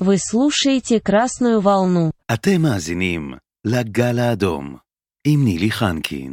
Вы слушаете «Красную волну». אתם מאזינים לגל האדום עם נילי חנקין.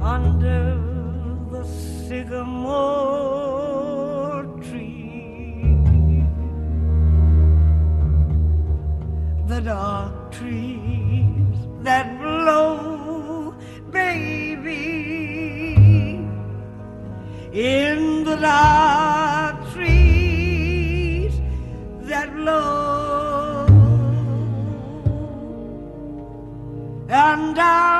under the sycamore tree, the dark trees that blow, baby, in the dark trees that blow, and I.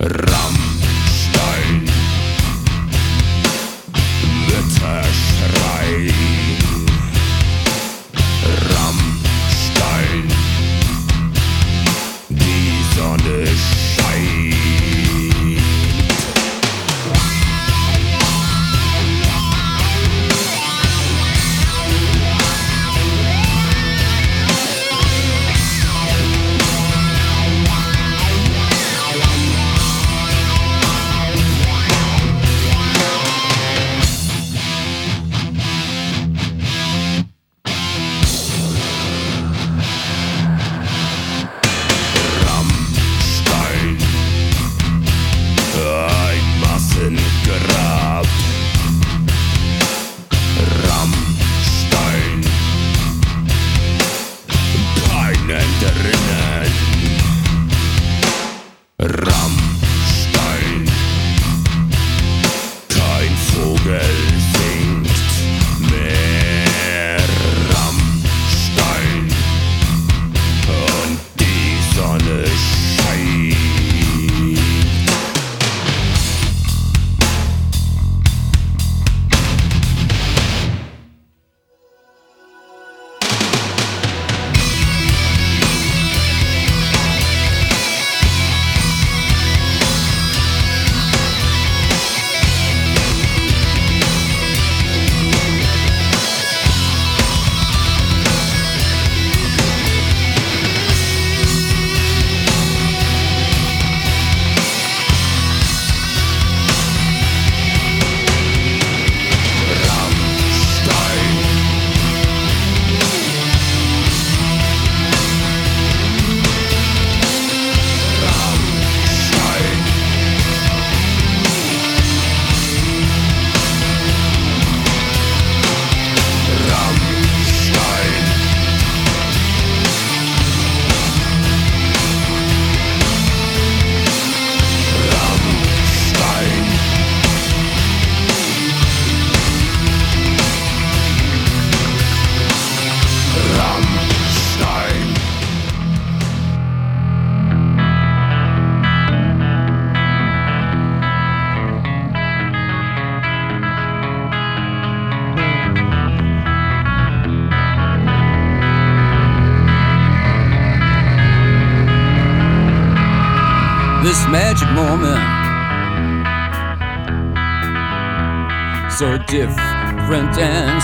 Ra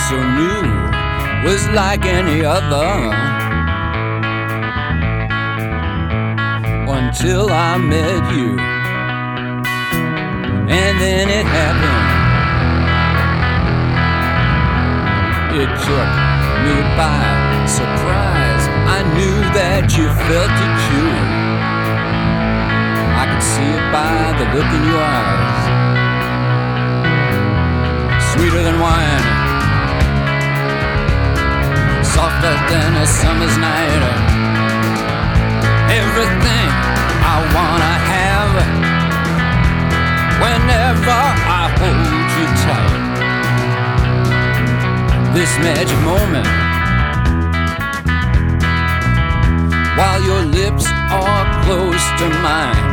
so new was like any other. Until I met you, and then it happened. It took me by surprise. I knew that you felt it too. I could see it by the look in your eyes. Sweeter than wine, softer than a summer's night. Everything I wanna have whenever I hold you tight. This magic moment while your lips are close to mine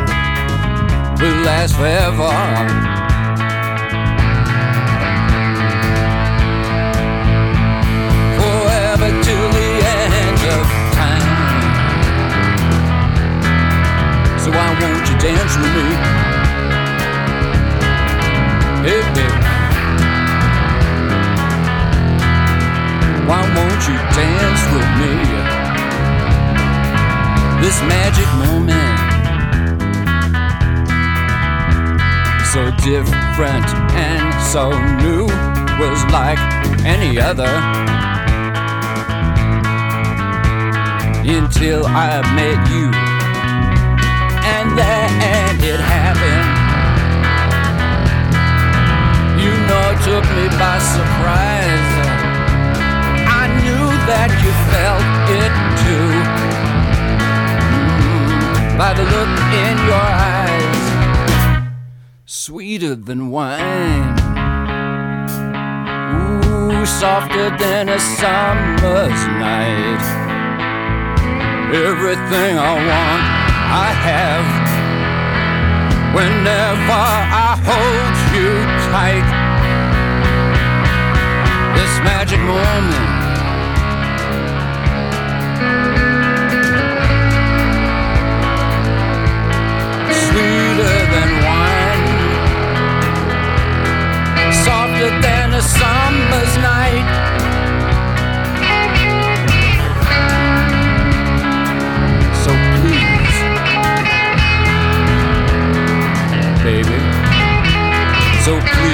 will last forever. Dance with me? Hey, baby. Why won't you dance with me? This magic moment so different and so new was like any other until I met you and then it happened you know it took me by surprise I knew that you felt it too Mm, by the look in your eyes sweeter than wine. Ooh, softer than a summer's night. Everything I want, I have. Whenever I hold you tight, this magic moment. Sweeter than wine softer than a summer's night. So please,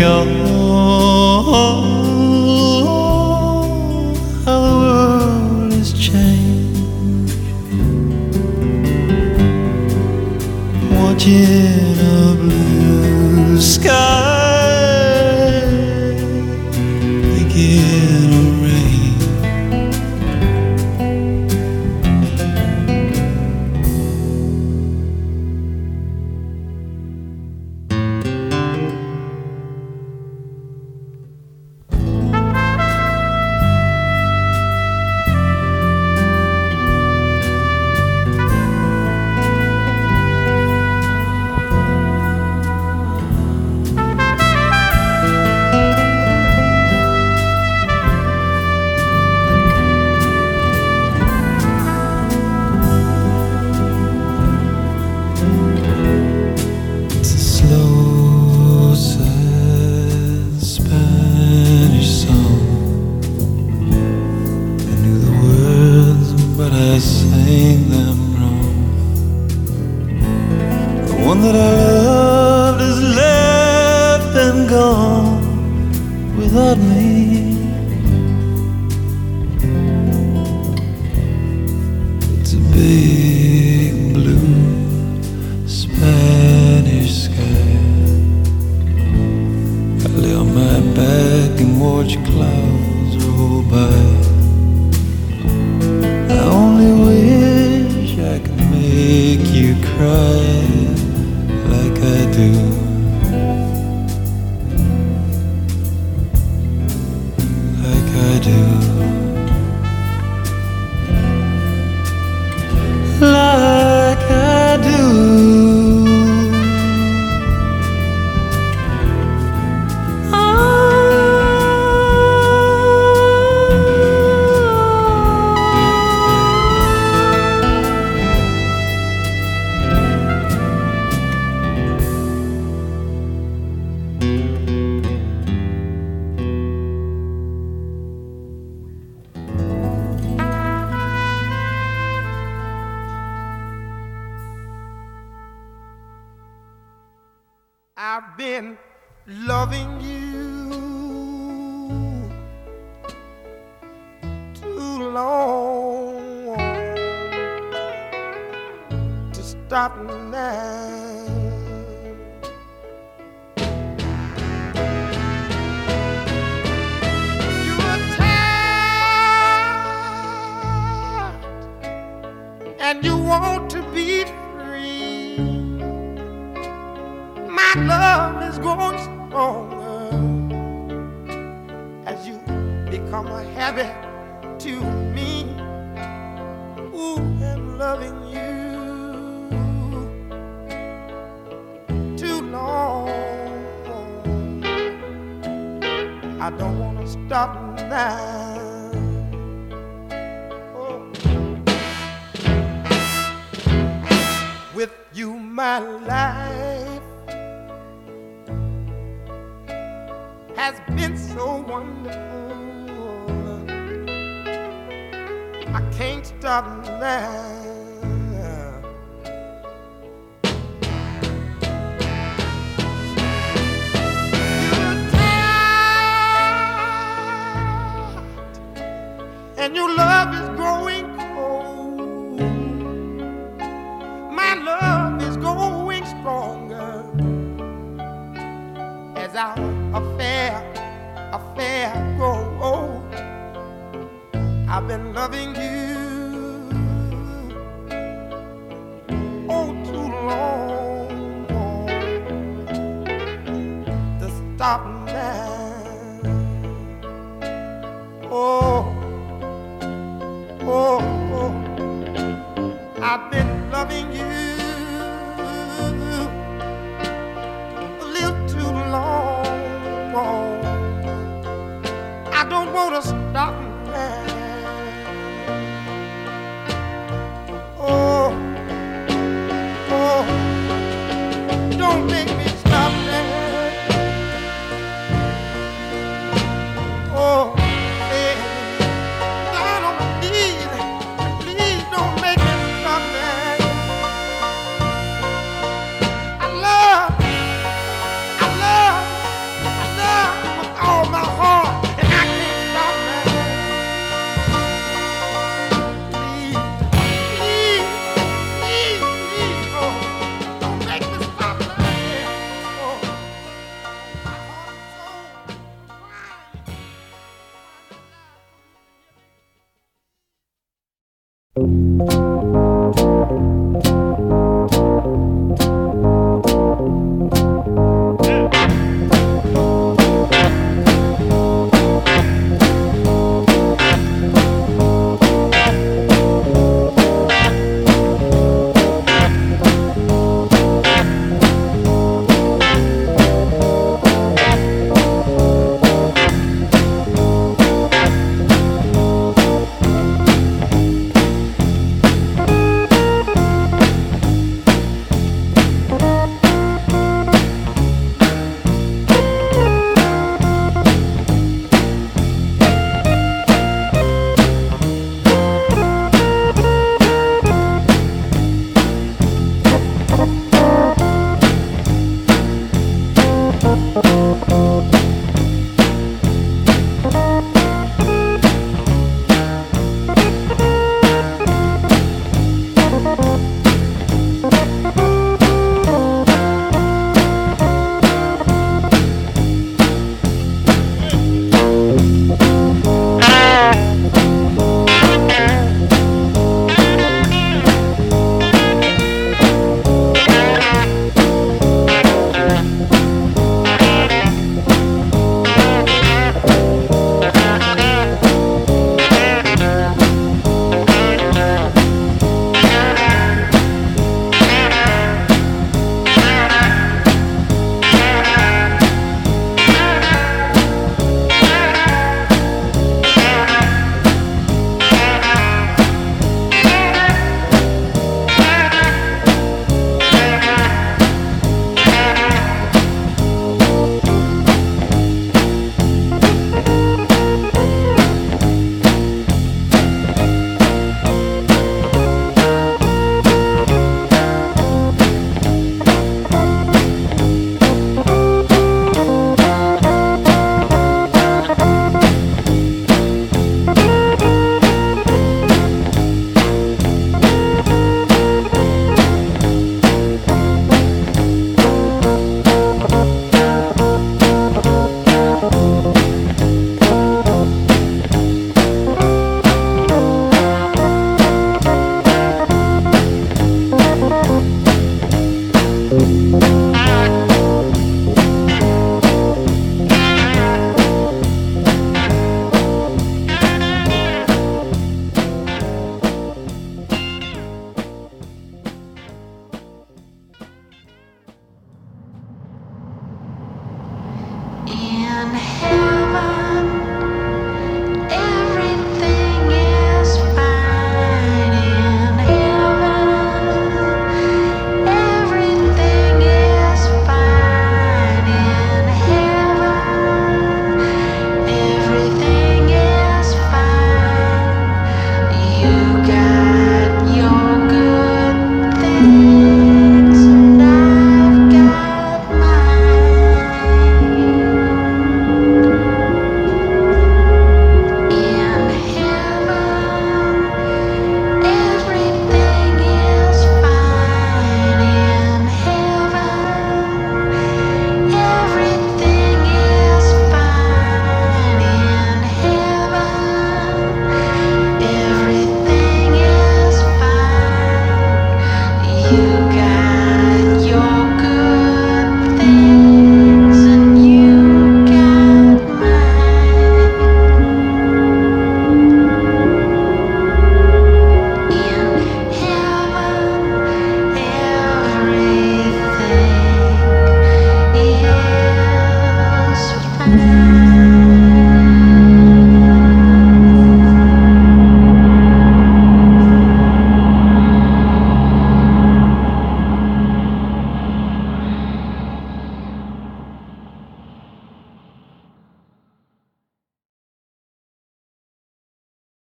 새벽 loving you too long to stop now. You were tired and you want to be free. My love is going stronger as you become a habit to me. Ooh, I'm loving you too long. I don't want to stop now. Oh. with you my life so wonderful. I can't stop now. You're tired and you love me. I've been loving you